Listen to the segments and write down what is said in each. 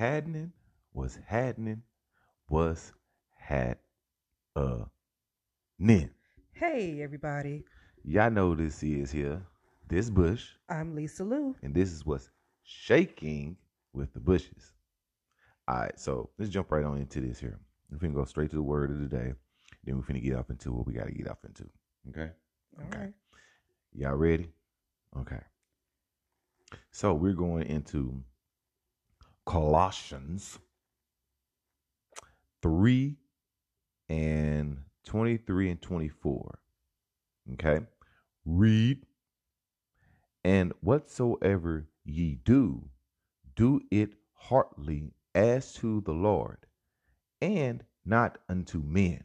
What's happening? was happening? What's happening? Hey, everybody. Y'all know this is here. This bush, I'm Lisa Lou. and this is what's shaking with the bushes. All right, so let's jump right on into this here. We're finna go straight to the word of the day. Then we're finna get up into what we gotta get up into. Okay? All Okay. right. Y'all ready? Okay. So we're going into Colossians 3 and 23 and 24. Okay. Read. And whatsoever ye do, do it heartily as to the Lord, and not unto men,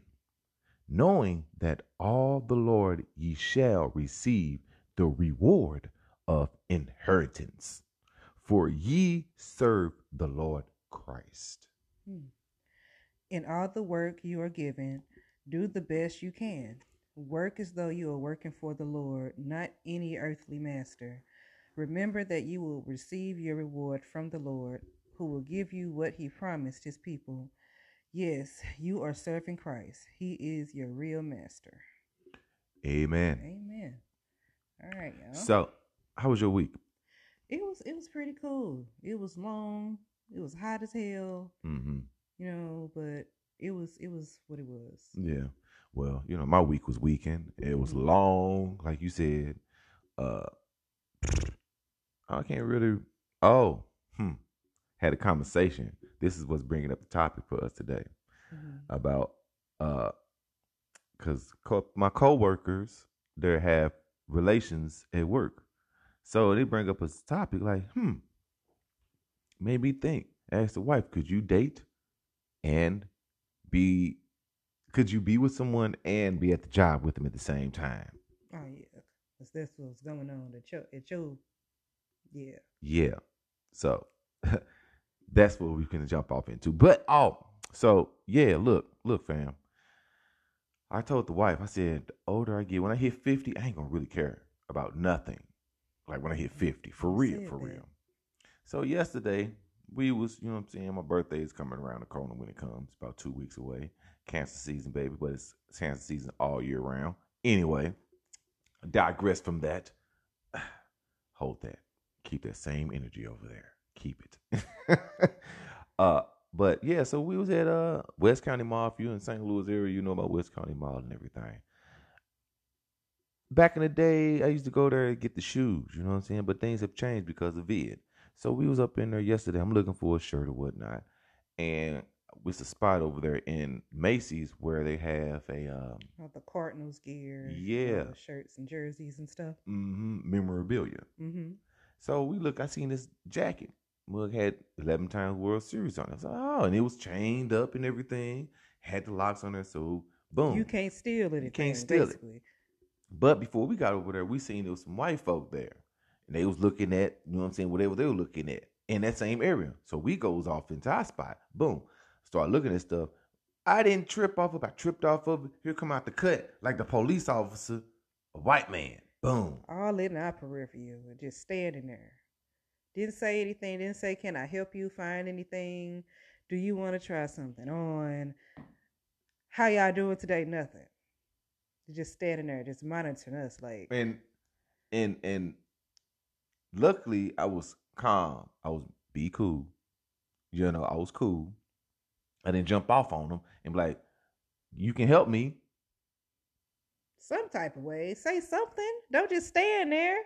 knowing that all the Lord ye shall receive the reward of inheritance. For ye serve the Lord Christ. Hmm. In all the work you are given, do the best you can. Work as though you are working for the Lord, not any earthly master. Remember that you will receive your reward from the Lord, who will give you what he promised his people. Yes, you are serving Christ. He is your real master. Amen. Amen. All right, y'all. So, how was your week? It was it was pretty cool. It was long. It was hot as hell. Mm-hmm. you know, but it was it was what it was. Yeah. Well, you know, my week was weekend. It was long, like you said. Uh I can't really oh, hmm. Had a conversation. This is what's bringing up the topic for us today Mhm. about uh cuz co- my coworkers they have relations at work. So they bring up a topic like, "Hmm, made me think. Ask the wife, could you date and be could you be with someone and be at the job with them at the same time? Oh yeah, 'cause that's what's going on at your at your yeah. Yeah. So that's what we're gonna jump off into. But oh, so yeah, look, look, fam. I told the wife, I said, the older I get, when I hit 50, I ain't gonna really care about nothing. Like when I hit 50, for real, for real. So yesterday, we was, you know what I'm saying, my birthday is coming around the corner when it comes, about two weeks away. Cancer season, baby, but it's cancer season all year round. Anyway, digress from that. Hold that. Keep that same energy over there. Keep it. uh, but yeah, so we was at uh West County Mall. If you in St. Louis area, you know about West County Mall and everything. Back in the day, I used to go there and get the shoes, you know what I'm saying? But things have changed because of it. So we was up in there yesterday. I'm looking for a shirt or whatnot. And it's a spot over there in Macy's where they have a um All the Cardinals gear, Yeah. shirts and jerseys and stuff. mm-hmm, memorabilia. Mm-hmm. So we look, I seen this jacket. Mug had 11 times World Series on it. I was like, oh, and it was chained up and everything. Had the locks on there, so boom. You can't steal it. You can't steal it. But before we got over there, we seen there was some white folk there. And they was looking at, you know what I'm saying, whatever they were looking at in that same area. So we goes off into our spot. Boom. Start looking at stuff. I didn't trip off of. I tripped off of. Here come out the cut, like the police officer, a white man. Boom. All in our peripheral, just standing there. Didn't say anything. Didn't say, "Can I help you find anything? Do you want to try something on? How y'all doing today? Nothing. Just standing there, just monitoring us, like and and and luckily I was calm. I was be cool. You know, I was cool. I didn't jump off on them and be like, "You can help me." some type of way. Say something. Don't just stand there.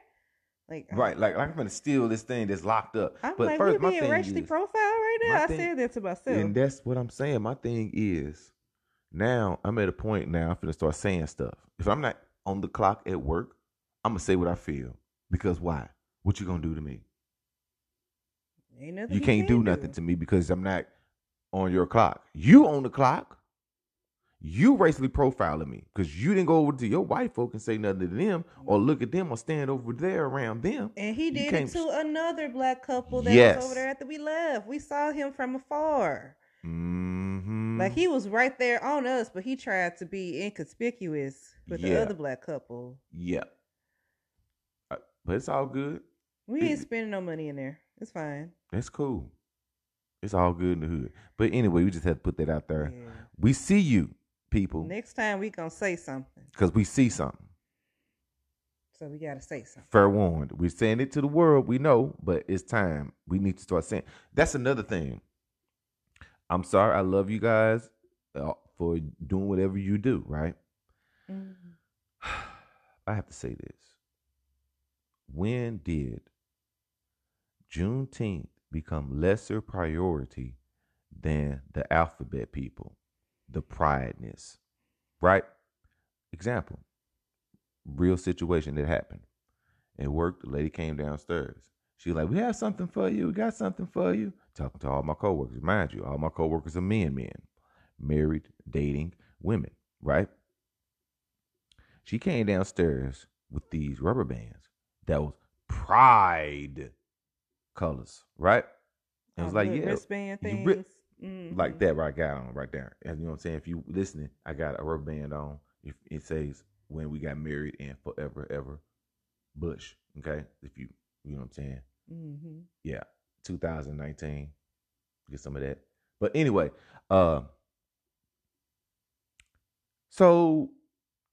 Like Right, like, like I'm gonna steal this thing that's locked up. I'm but like, first, we my being thing racially is, profiled right now. I thing- said that to myself. and that's what I'm saying. My thing is, now I'm at a point now. I'm gonna start saying stuff. If I'm not on the clock at work, I'm gonna say what I feel because why? What you gonna do to me? Ain't nothing You can't do can nothing to me because I'm not on your clock. You on the clock. You racially profiling me because you didn't go over to your white folk and say nothing to them or look at them or stand over there around them. And he did it to another black couple that Yes. was over there after we left. We saw him from afar. Mm-hmm. Like he was right there on us, but he tried to be inconspicuous with Yeah. the other black couple. yeah. Uh, But it's all good. We ain't spending no money in there. It's fine. That's cool. It's all good in the hood. But anyway, we just had to put that out there. Yeah. We see you, people, Next time we gonna say something, because we see something. so we gotta say something. Fair warned. We're saying it to the world. We know, but it's time. We need to start saying. That's another thing. I'm sorry. I love you guys uh, for doing whatever you do. Right. Mhm. I have to say this. When did Juneteenth become lesser priority than the alphabet people, the prideness, right? Example, real situation that happened. It worked. the lady came downstairs. She like, we have something for you. We got something for you. Talking to all my coworkers. Mind you, all my coworkers are men, men, married, dating women, right? She came downstairs with these rubber bands that was pride colors, right? And it was Oh, like, yeah, wristband things. ri- Mhm. like that right got on right there. And you know what I'm saying? If you listening, I got a rubber band on. If it says when we got married and forever ever Bush. Okay. If you you know what I'm saying? Mhm. Yeah. 2019. Get some of that. But anyway, uh so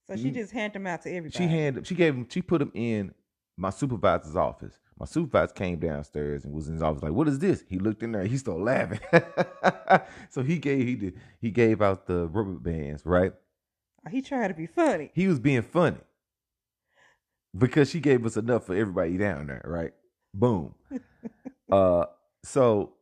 So she just handed them out to everybody. she handed she gave him she put them in my supervisor's office. My supervisor came downstairs and was in his office like, "What is this?" He looked in there. He started laughing. so he gave he did he gave out the rubber bands, right? Oh, he tried to be funny. He was being funny because she gave us enough for everybody down there, right? Boom. uh, so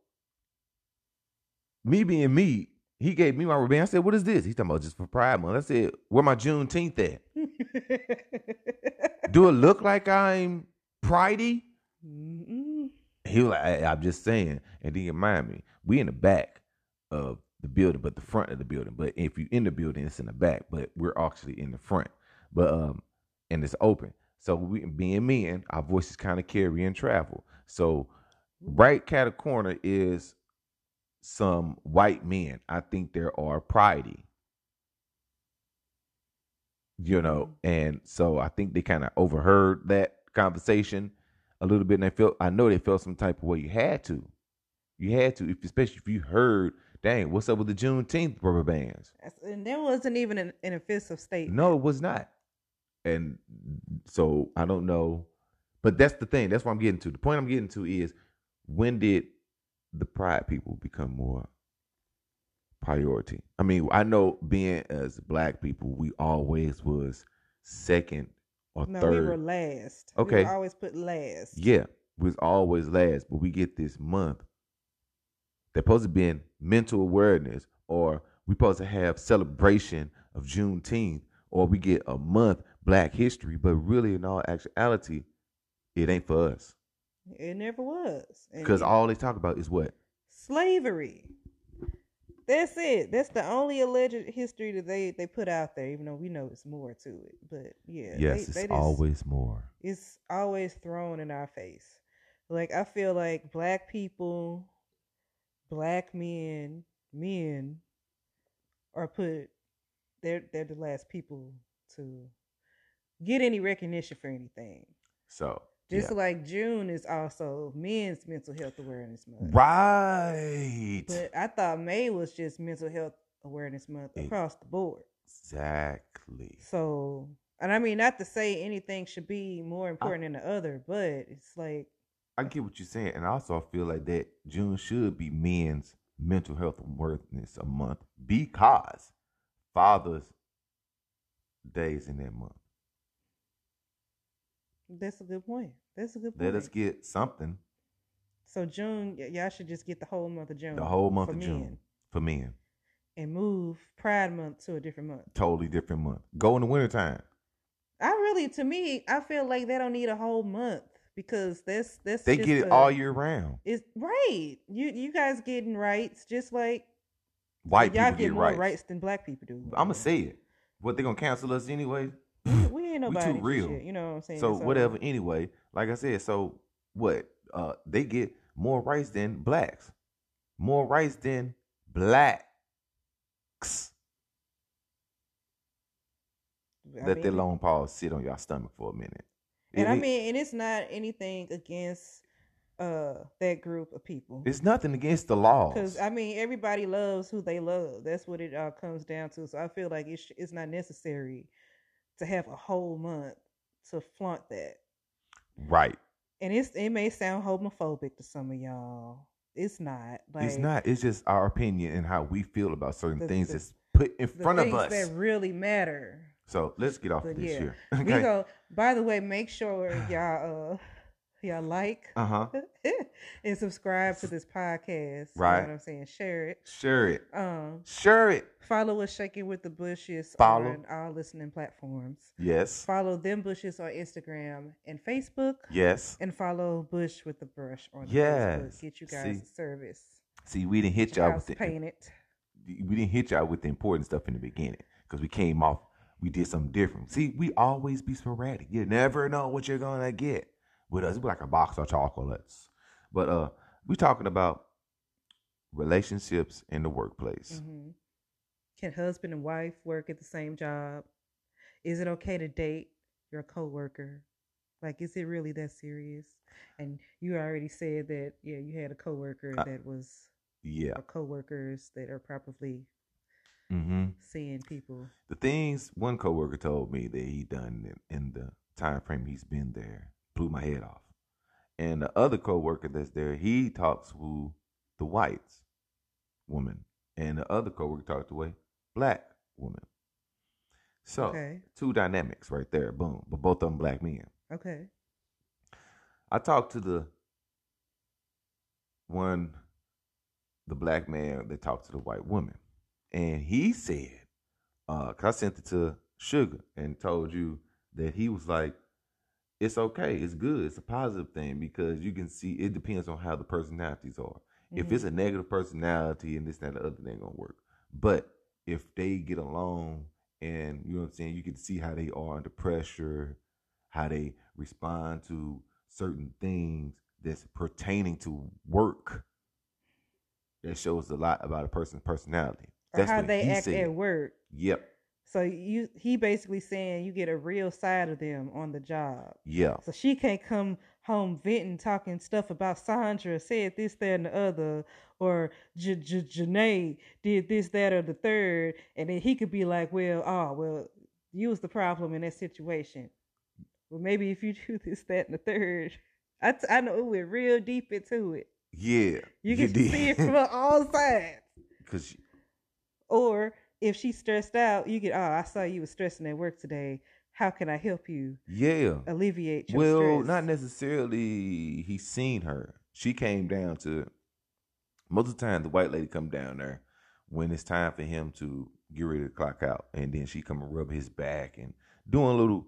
me being me, he gave me my rubber band. I said, "What is this?" He's talking about just for Pride Month. I said, "Where my Juneteenth at? Do it look like I'm pridey?" Mm-mm. He was like, I, I'm just saying. And then remind me, we in the back of the building, but the front of the building. But if you in the building, it's in the back. But we're actually in the front. But um, and it's open. So we being men, our voices kind of carry and travel. So right cat of corner is some white men. I think there are pridey. You know, mm-hmm. and so I think they kind of overheard that conversation a little bit, and they felt. I know they felt some type of way. You had to, you had to, if, especially if you heard, dang, what's up with the Juneteenth rubber bands? And there wasn't even an, an offensive statement. No, it was not. And so I don't know, but that's the thing. That's what I'm getting to. The point I'm getting to is when did the pride people become more priority? I mean, I know being as black people, we always was second or No, third. we were last. We Okay. were always put last. Yeah, was always last, but we get this month. They're supposed to be in mental awareness, or we supposed to have celebration of Juneteenth, or we get a month Black History, but really, in all actuality, it ain't for us It never was. Because all they talk about is what slavery. That's it. That's the only alleged history that they they put out there. Even though we know it's more to it, but yeah, yes, they- it's they just- always more. it's always thrown in our face. Like I feel like black people, black men, men are put they're they're the last people to get any recognition for anything. So Just yeah. like June is also men's mental health awareness month. right, But I thought May was just mental health awareness month across the board. exactly. So, and I mean, not to say anything should be more important than the other, but it's like, I get what you're saying, and I also feel like that June should be men's mental health awareness a month because Father's Day is in that month. That's a good point. That's a good point. Let us get something so June, y- y'all should just get the whole month of June. the whole month of men June for men. and move Pride Month to a different month. Totally different month. Go in the wintertime. I really, to me, I feel like they don't need a whole month because that's that's They get it a- all year round. It's right. You you guys getting rights just like White y'all people get get more rights. rights than black people do. I'm gonna say it. What they gonna cancel us anyway? We, we ain't nobody. too real. shit, you know what I'm saying? So whatever. Anyway, like I said, so what? Uh, they get more rights than blacks, more rights than blacks. I Let that long pause sit on your stomach for a minute. And It I mean, and it's not anything against uh that group of people. It's nothing against the laws. Because I mean, everybody loves who they love. That's what it all comes down to. So I feel like it's it's not necessary to have a whole month to flaunt that. right. And it's it may sound homophobic to some of y'all. It's not. Like it's not. It's just our opinion and how we feel about certain The- things the- that's put in front of us. that really matter. So let's get off But of this yeah, here. We go. By the way, make sure y'all uh y'all like Uh huh. and subscribe to this podcast. You Right. know what I'm saying? Share it. Share it. Um, Share it. follow us shaking with the bushes Follow. on all listening platforms. Yes. Follow them bushes on Instagram and Facebook, Yes. and follow Bush with the brush on Yes. Facebook. Get you guys See. service. See, we didn't hit y'all with the painted. we didn't hit y'all with the important stuff in the beginning because we came off. We did something different. See, we always be sporadic. You never know what you're gonna get with us. We're like a box of chocolates. But uh, we talking about relationships in the workplace. hmm Can husband and wife work at the same job? Is it okay to date your coworker? Like, is it really that serious? And you already said that, yeah, you had a coworker Uh, that was, Yeah. or coworkers that are probably Mm-hmm. seeing people. The things one coworker told me that he done in, in the time frame he's been there blew my head off. And the other coworker that's there, he talks to the whites woman, and the other coworker talks to a black woman. So Okay. two dynamics right there, boom. But both of them black men. Okay. I talked to the one, the black man that talked to the white woman, and he said, uh, 'cause I sent it to Sugar and told you that he was like, it's okay, it's good, it's a positive thing because you can see it depends on how the personalities are. If it's a mm-hmm. negative personality and this, that, and the other, thing gonna work. But if they get along and you know what I'm saying, you can see how they are under pressure, how they respond to certain things that's pertaining to work. That shows a lot about a person's personality. or That's how what they he act said. at work. Yep. So you, he basically saying you get a real side of them on the job. Yeah. So she can't come home venting, talking stuff about Sandra said this, that, and the other, or J- J- Janae did this, that, or the third, and then he could be like, "Well, oh, well, you was the problem in that situation. Well, maybe if you do this, that, and the third, I, t- I know it went real deep into it. Yeah. You can see it from all sides. Because Or if she's stressed out, you get, oh, I saw you was stressing at work today. How can I help you yeah. alleviate your Well, stress? not necessarily. He seen her. She came down to. Most of the time, the white lady come down there when it's time for him to get ready to clock out, and then she come and rub his back and doing little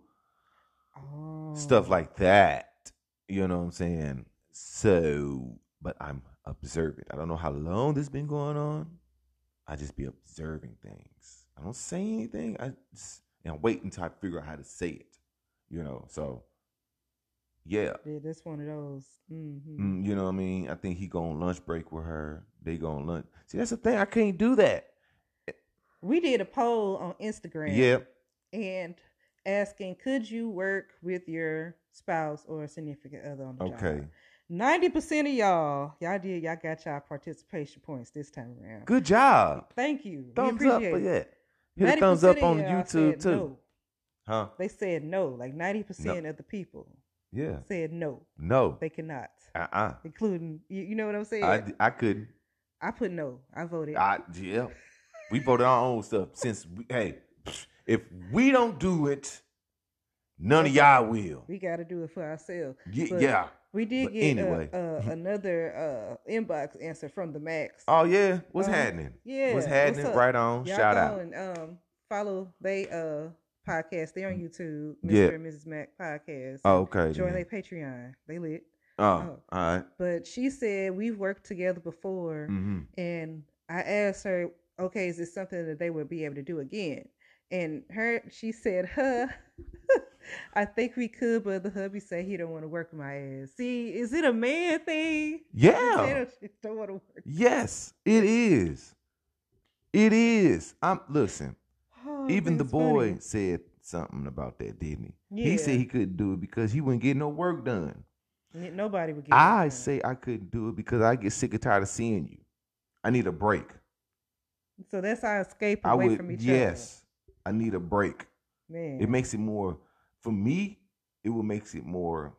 oh. stuff like that. You know what I'm saying? So, but I'm observant. I don't know how long this been going on. I just be observing things. I don't say anything. I just, and wait until I figure out how to say it. You know, so yeah. Yeah, that's one of those. Mm-hmm. Mm, you know what I mean? I think he go on lunch break with her. They go on lunch. See, that's the thing. I can't do that. We did a poll on Instagram. Yep. And asking, could you work with your spouse or significant other on the okay. job? Okay. 90% of y'all, y'all did, y'all got y'all participation points this time around. Good job. Thank you. Thumbs up for that. Hit a thumbs up on YouTube too. No. Huh? They said no. Like 90% of the people yeah. said no. No. They cannot. Uh-uh. Including, you, you know what I'm saying? I, I couldn't. I put no. I voted. I, yeah. we voted our own stuff since, we, hey, if we don't do it, none of y'all will. we got to do it for ourselves. But yeah. We did But get anyway. uh, uh, another uh, inbox answer from the Max. Oh yeah. What's Um, happening? yeah, What's what's happening? up? right on. Y'all Shout out. and um, follow they uh podcast. They're on YouTube, Mr. Yeah. and Mrs. Mac podcast. Oh, okay. Join their Patreon. They lit. Oh, oh. all right. But she said we've worked together before, Mm-hmm. and I asked her, okay, is this something that they would be able to do again? And her, she said, huh. I think we could, but the hubby said he don't want to work my ass. See, is it a man thing? Yeah. Don't, don't want to work. Yes, it is. It is. I'm listen. Oh, Even the boy funny. said something about that, didn't he? Yeah. He said he couldn't do it because he wouldn't get no work done. Nobody would get. I say I couldn't do it because I get sick and tired of seeing you. I need a break. So that's our escape away would from each other. yes. I need a break. Man. It makes it more for me. It will makes it more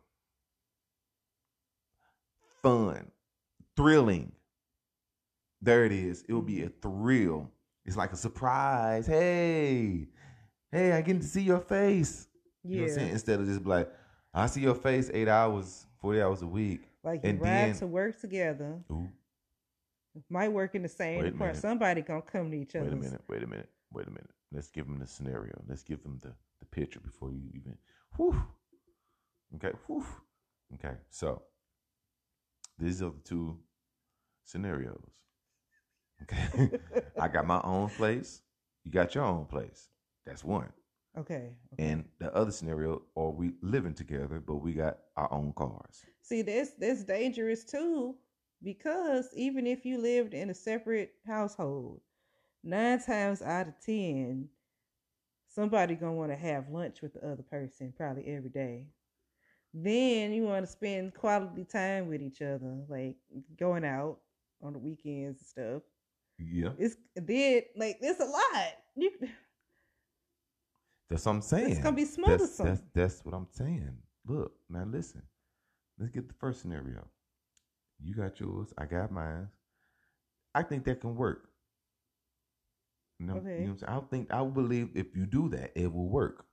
fun, thrilling. There it is. It will be a mm-hmm. thrill. It's like a surprise. Hey, hey, I get to see your face. You know what I'm saying? yeah. Instead of just like, I see your face eight hours, forty hours a week. Like you and ride then- to work together. Ooh, Might work in the same department. Somebody gonna come to each other. wait a minute, wait a minute, wait a minute. Let's give them the scenario. Let's give him the, the picture before you even. Whew. Okay. Whew. Okay. So these are the two scenarios. Okay. I got my own place. You got your own place. That's one. Okay. And the other scenario, are we living together, but we got our own cars. See, that's that's dangerous too, because even if you lived in a separate household, nine times out of ten, somebody gonna want to have lunch with the other person probably every day. Then you want to spend quality time with each other, like going out on the weekends and stuff. Yeah. It's then like it's a lot. You, That's what I'm saying. it's gonna be that's, smoothsome. that's, that's what I'm saying. Look, now listen. Let's get the first scenario. You got yours, I got mine. I think that can work. You know, you know what I'm saying? I think I believe if you do that, it will work.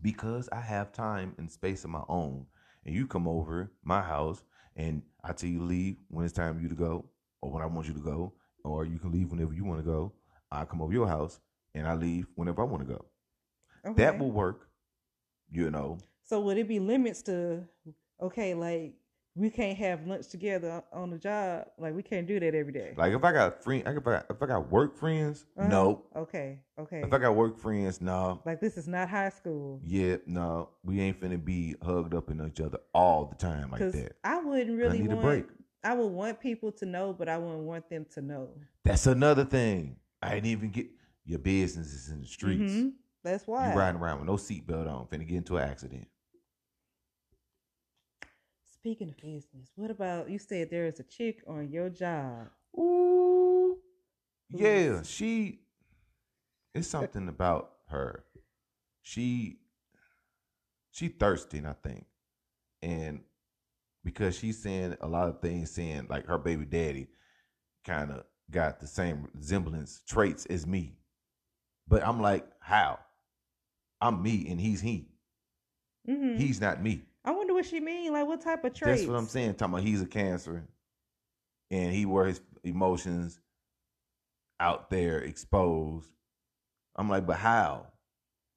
Because I have time and space of my own. And you come over my house and I tell you to leave when it's time for you to go, or when I want you to go, or you can leave whenever you want to go. I come over your house and I leave whenever I want to go. Okay. That will work. You know, So would it be limits to okay, like we can't have lunch together on the job, like we can't do that every day. like if I got friend, if I if I got work friends, Uh-huh. no. Okay, okay. If I got work friends, no. like this is not high school. Yeah, no. We ain't finna be hugged up in each other all the time like that. I wouldn't really I need a break. I would want people to know, but I wouldn't want them to know. That's another thing. I didn't even get your business is in the streets. Mhm. That's why. You riding around with no seatbelt on, finna get into an accident. Speaking of business, what about you said there is a chick on your job? Ooh. Yeah, she it's something about her. She she thirsty, I think. And because she's saying a lot of things saying like her baby daddy kind of got the same resemblance traits as me. But I'm like, how? I'm me and he's he. hmm He's not me. What she mean. Like what type of traits? That's what I'm saying. Talking about he's a cancer, and he wear his emotions out there exposed. I'm like, but how?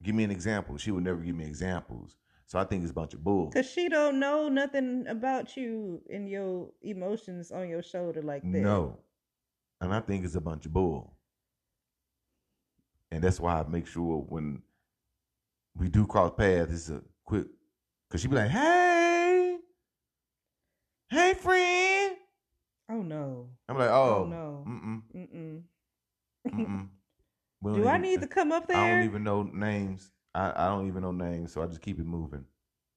Give me an example. She would never give me examples. So I think it's a bunch of bull. Cause she don't know nothing about you and your emotions on your shoulder like that. No, and I think it's a bunch of bull. And that's why I make sure when we do cross paths, it's a quick. Cause she be like, "Hey, hey, friend." Oh no. I'm like, Oh, "Oh, no. mm Mm-mm. Mm-mm. Don't Do I need to come up there? I don't even know names. I, I don't even know names, so I just keep it moving.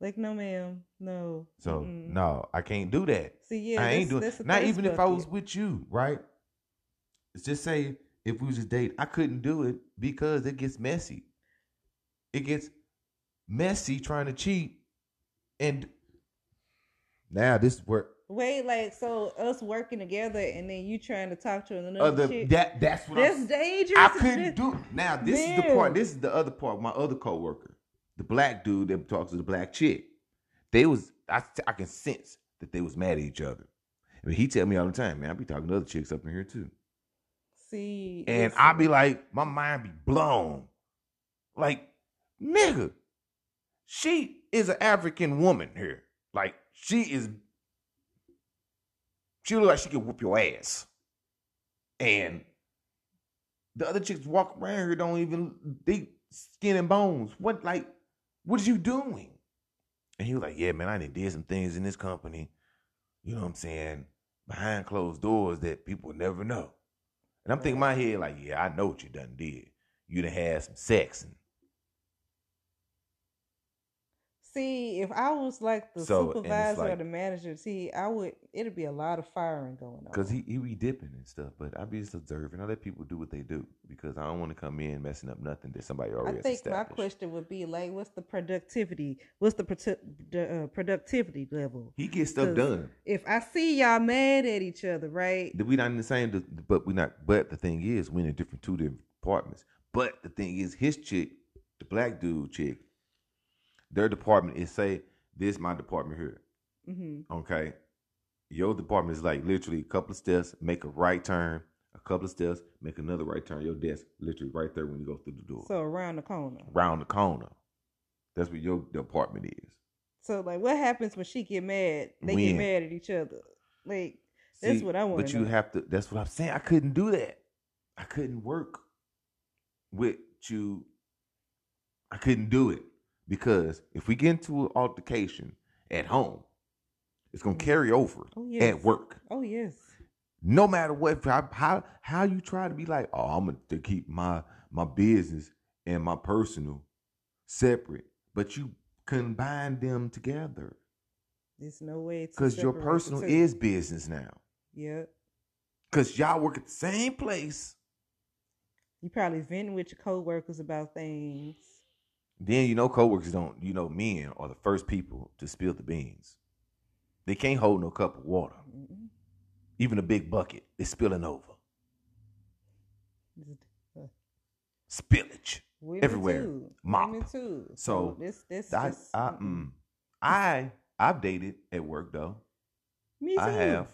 Like no, ma'am. No. So Mm-mm. no, I can't do that. See, yeah, I ain't doing. Not even if I was with you, right? Let's just say if we was just date, I couldn't do it because it gets messy. It gets messy trying to cheat, and now this is where Wait, like so us working together and then you trying to talk to another other chick. that that's what that's I'm, dangerous. I couldn't do. Now this is the part. This is the other part. My other coworker, the black dude that talks to the black chick. They was I I can sense that they was mad at each other. I mean, he tell me all the time, man. I be talking to other chicks up in here too, See, and I be like, my mind be blown. Like, nigga, she is an African woman here. Like, she is. She look like she could whoop your ass, and the other chicks walk around here don't even they skin and bones. What like what are you doing? And he was like, Yeah, man, I did some things in this company, you know what I'm saying, behind closed doors that people never know. And I'm thinking in my head, like, yeah, I know what you done did. You done had some sex and See, if I was like the So, supervisor or the manager, see, I would. It'd be a lot of firing going on. Cause he he be dipping and stuff, but I'd be just observing. I let people do what they do because I don't want to come in messing up nothing that somebody already has I think my question would be like, what's the productivity? What's the produ- the, uh, productivity level? He gets stuff done. If I see y'all mad at each other, right? We not in the same, but we not. But the thing is, we in different two different departments. But the thing is, his chick, the black dude chick, their department is say this my department here. hmm Okay, your department is like literally a couple of steps, make a right turn, a couple of steps, make another right turn. Your desk literally right there when you go through the door, So around the corner. around the corner. That's what your department is. So like, what happens when she get mad? They When? get mad at each other. Like that's what I want. But you have to. That's what I'm saying. I couldn't do that. I couldn't work with you. I couldn't do it because if we get into an altercation at home, it's gonna mm-hmm. carry over Oh yes. at work. Oh yes. No matter what, how how, you try to be like, oh, I'm gonna to keep my my business and my personal separate, but you combine them together There's no way to because your personal is business now. Yeah. Cause y'all work at the same place. You probably venting with your coworkers about things. Then you know coworkers don't. You know men are the first people to spill the beans. They can't hold no cup of water, Mm-mm. even a big bucket. It's spilling over. Spillage. Women Everywhere. Too. Mop. Women too. So, this this I, just, I, mm, I, I've dated at work though. Me too. I have.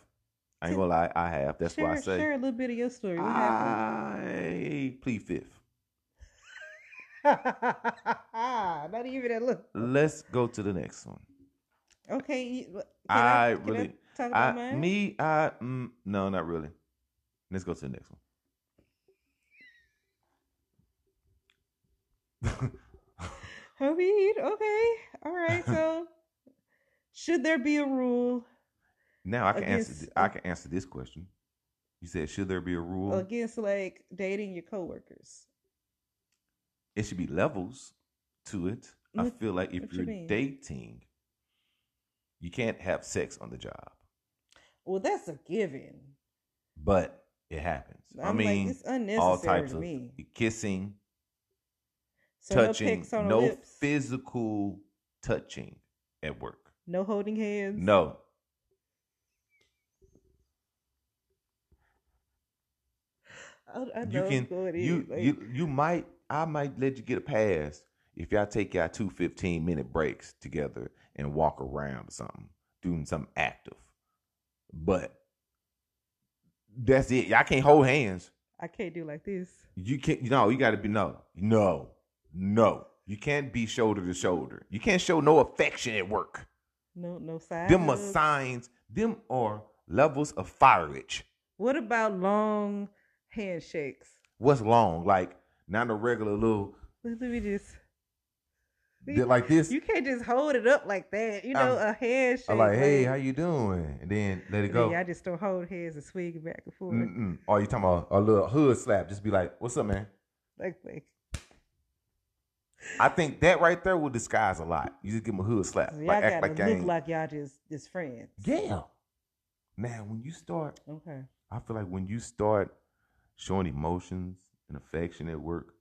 I ain't gonna lie. I have. That's share, why I say share a little bit of your story. Happened? I plead fifth. Not even a look. Let's go to the next one. Okay. Can I I, can really- I talk about I, mine? me, I, mm, no, not really. Let's go to the next one. Habib, okay. All right. So, should there be a rule now I can answer. Against- th- I can answer this question. You said, should there be a rule? against like dating your coworkers? it should be levels to it. I feel like if you you're mean? dating, you can't have sex on the job, Well, that's a given. but it happens. I I'm mean, like, it's unnecessary all types of kissing, So touching, no lips, physical touching at work. no holding hands. No. I, I you know can you. Like, you you might I might let you get a pass if y'all take y'all two 15 minute breaks together and walk around or something, doing something active. But that's it. Y'all can't hold hands. I can't do like this. You can't no, you gotta be no, no, no. You can't be shoulder to shoulder. You can't show no affection at work. No, no side. Them are signs, them are levels of fireage. What about long handshakes? What's long? Like not a regular little Let me just. Like this. You can't just hold it up like that. You know, Um, a handshake. I'm like, hey, how you doing? And then let it go. then y'all just don't hold hands and swing it back and forth. Mm-mm. Or you talking about a little hood slap? Just be like, "What's up, man?" Like, like I think that right there will disguise a lot. You just give them a hood slap, y'all like act like y'all look like y'all just just friends. yeah. Now, when you start, Okay. I feel like when you start showing emotions and affection at work,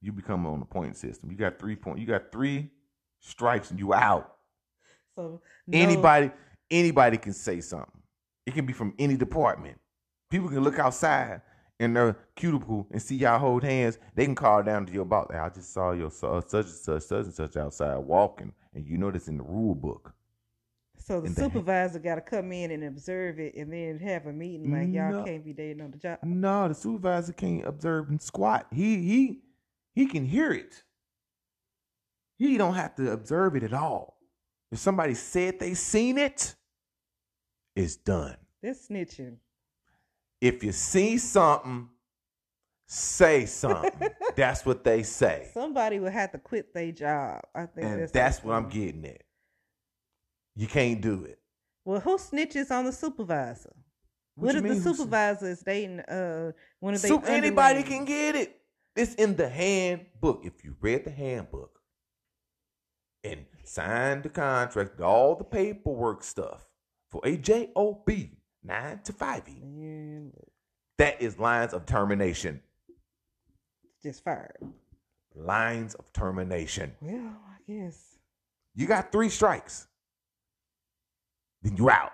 you become on the point system. You got three point. You got three strikes and you out. So no, Anybody, anybody can say something. It can be from any department. People can look outside in their cuticle and see y'all hold hands. They can call down to your boss. I just saw your so- uh, such and such, such and such outside walking, and you know this in the rule book. So the supervisor got to come in and observe it, and then have a meeting like y'all No. can't be dating on the job. No, the supervisor can't observe and squat. He he he can hear it. He don't have to observe it at all. If somebody said they seen it, it's done. That's snitching. If you see something, say something. that's what they say. Somebody would have to quit their job. I think And that's that's, what I'm getting at. You can't do it. Well, who snitches on the supervisor? What, you if the supervisor is dating uh one of the So anybody can get it. It's in the handbook. If you read the handbook, and signed the contract, all the paperwork stuff for a job nine to five. That is lines of termination. just fired. Lines of termination. Well, I guess. You got three strikes. Then you out.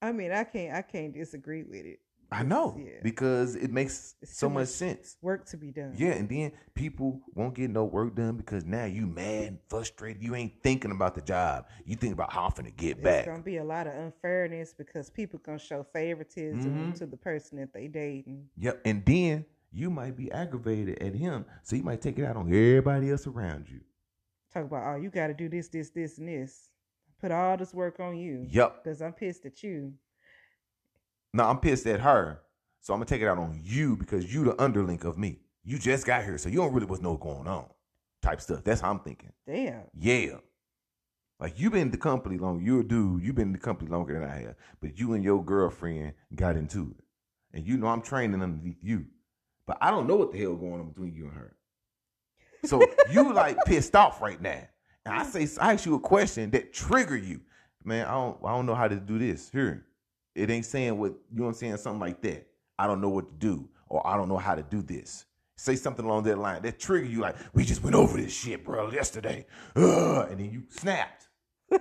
I mean, I can't. I can't disagree with it. I know Yeah. because it makes It's so much much- sense. Work to be done. Yeah, and then people won't get no work done because now you mad and frustrated. You ain't thinking about the job. You think about how I'm finna get There's back. There's gonna be a lot of unfairness because people gonna show favoritism Mhm. to the person that they dating. Yep, and then you might be aggravated at him, so you might take it out on everybody else around you. Talk about, oh, you got to do this, this, this, and this. Put all this work on you. Yep. Because I'm pissed at you. No, I'm pissed at her, so I'm gonna take it out on you because you the underlink of me. You just got here, so you don't really know what's going on. Type stuff. That's how I'm thinking. Damn. Yeah. Like you been in the company long, you're a dude, you been in the company longer than I have. But you and your girlfriend got into it. And you know I'm training underneath you. But I don't know what the hell going on between you and her. So you like pissed off right now. And I say I ask you a question that trigger you. Man, I don't I don't know how to do this. Here. It ain't saying what you know what I'm saying, something like that. I don't know what to do, or I don't know how to do this. Say something along that line that trigger you like, we just went over this shit, bro, yesterday. Ugh, and then you snapped. you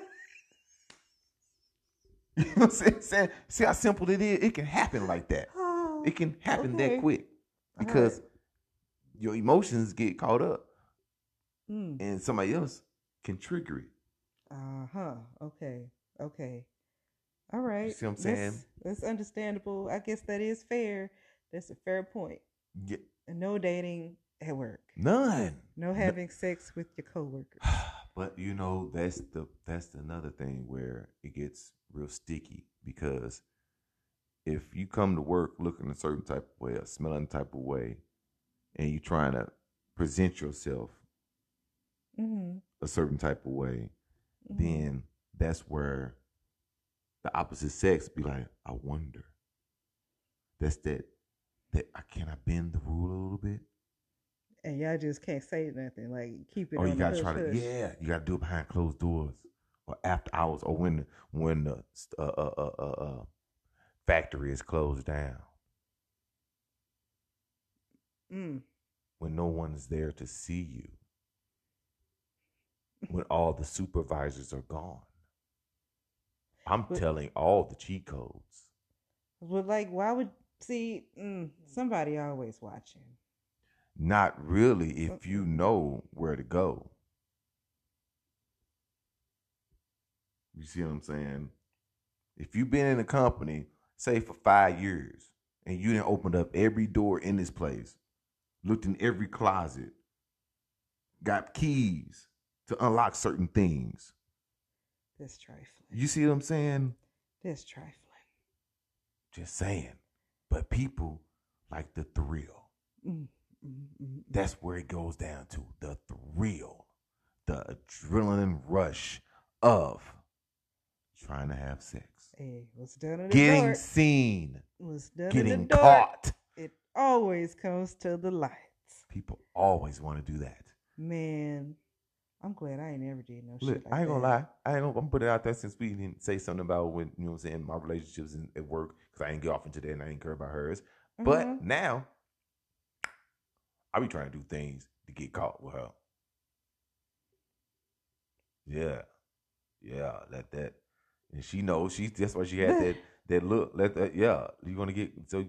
know what I'm saying? saying? See how simple it is? It can happen like that. It can happen Okay. that quick. Because right. your emotions get caught up Mm. and somebody else can trigger it. Uh huh. Okay. Okay. All right. see what I'm saying? That's understandable. I guess that is fair. That's a fair point. Yeah, And no dating at work. none. No having sex with your coworkers. But you know, that's the that's another thing where it gets real sticky because if you come to work looking a certain type of way, or smelling type of way, and you're trying to present yourself Mm-hmm. a certain type of way, then that's where the opposite sex be like, I wonder. That's that that I can I bend the rule a little bit? And y'all just can't say nothing. Like keep it. or you gotta try to yeah you gotta do it behind closed doors or after hours or when when the uh, uh, uh, uh, uh, factory is closed down Mm. when no one's there to see you when all the supervisors are gone i'm But- telling all the cheat codes But like, why would see? Mm, somebody always watching. not really if you know where to go you see what i'm saying if you've been in a company say for five years and you didn't opened up every door in this place looked in every closet got keys to unlock certain things That's trifling. you see what i'm saying That's trifling. just saying but people like the thrill Mm, mm, mm, mm. That's where it goes down to the thrill, the adrenaline rush of trying to have sex, Hey, what's done in the getting dark? seen, What's done in getting the dark? caught. It always comes to the lights. People always want to do that. Man, I'm glad I ain't ever did no Look, shit like I ain't gonna that. lie. I ain't gonna. I'm gonna put it out there since we didn't say something about when you know what I'm saying my relationships in, at work because I didn't get off into that and I didn't care about hers. But Mhm. now I be trying to do things to get caught with her. Yeah, yeah, that that, and she knows she. That's why she had that that look. Let that. Yeah, you gonna get so.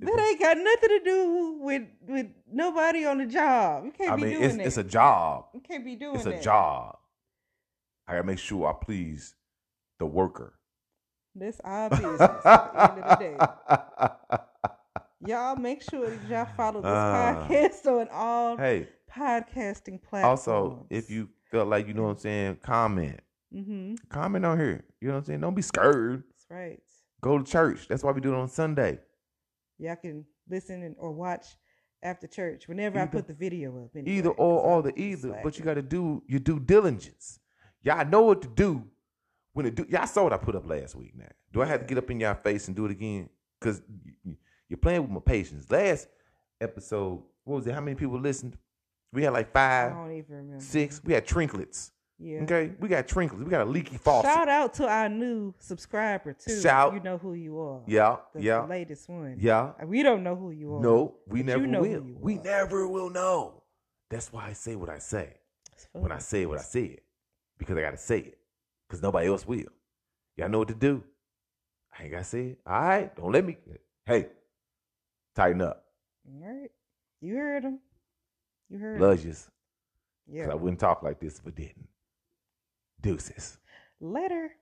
that ain't got nothing to do with with nobody on the job. You can't I be mean, doing it's that. it's a job. you can't be doing It's a that. job. I gotta make sure I please the worker. That's our business at the end of the day. Y'all make sure that y'all follow this Ah. podcast on all hey, podcasting platforms. also, if you feel like you know what I'm saying, comment. Mm-hmm. Comment on here. You know what I'm saying? Don't be scared. That's right. Go to church. That's why we do it on Sunday. Y'all can listen and, or watch after church whenever I put the video up. Anyway, Either or, I'm the either. But you got to do your due diligence. Y'all know what to do when it do. Y'all saw what I put up last week. Now, do I have to get up in y'all face and do it again? Because you're playing with my patience. Last episode, what was it? How many people listened? We had like I five, don't even remember. six. We had trinklets. Yeah. Okay, we got trinklets. We got a leaky faucet. Shout out to our new subscriber too. Shout- You know who you are. yeah, The, yeah, the latest one. yeah. We don't know who you are. No, we But you never know will. you We never will know. That's why I say what I say. When I say what I said, because I gotta say it, because nobody else will. Y'all know what to do. I ain't gotta say it. All right, don't let me. Hey, tighten up. All right. You heard him. You heard him. Love yous. Yeah. Cause I wouldn't talk like this if I didn't. Deuces. Later.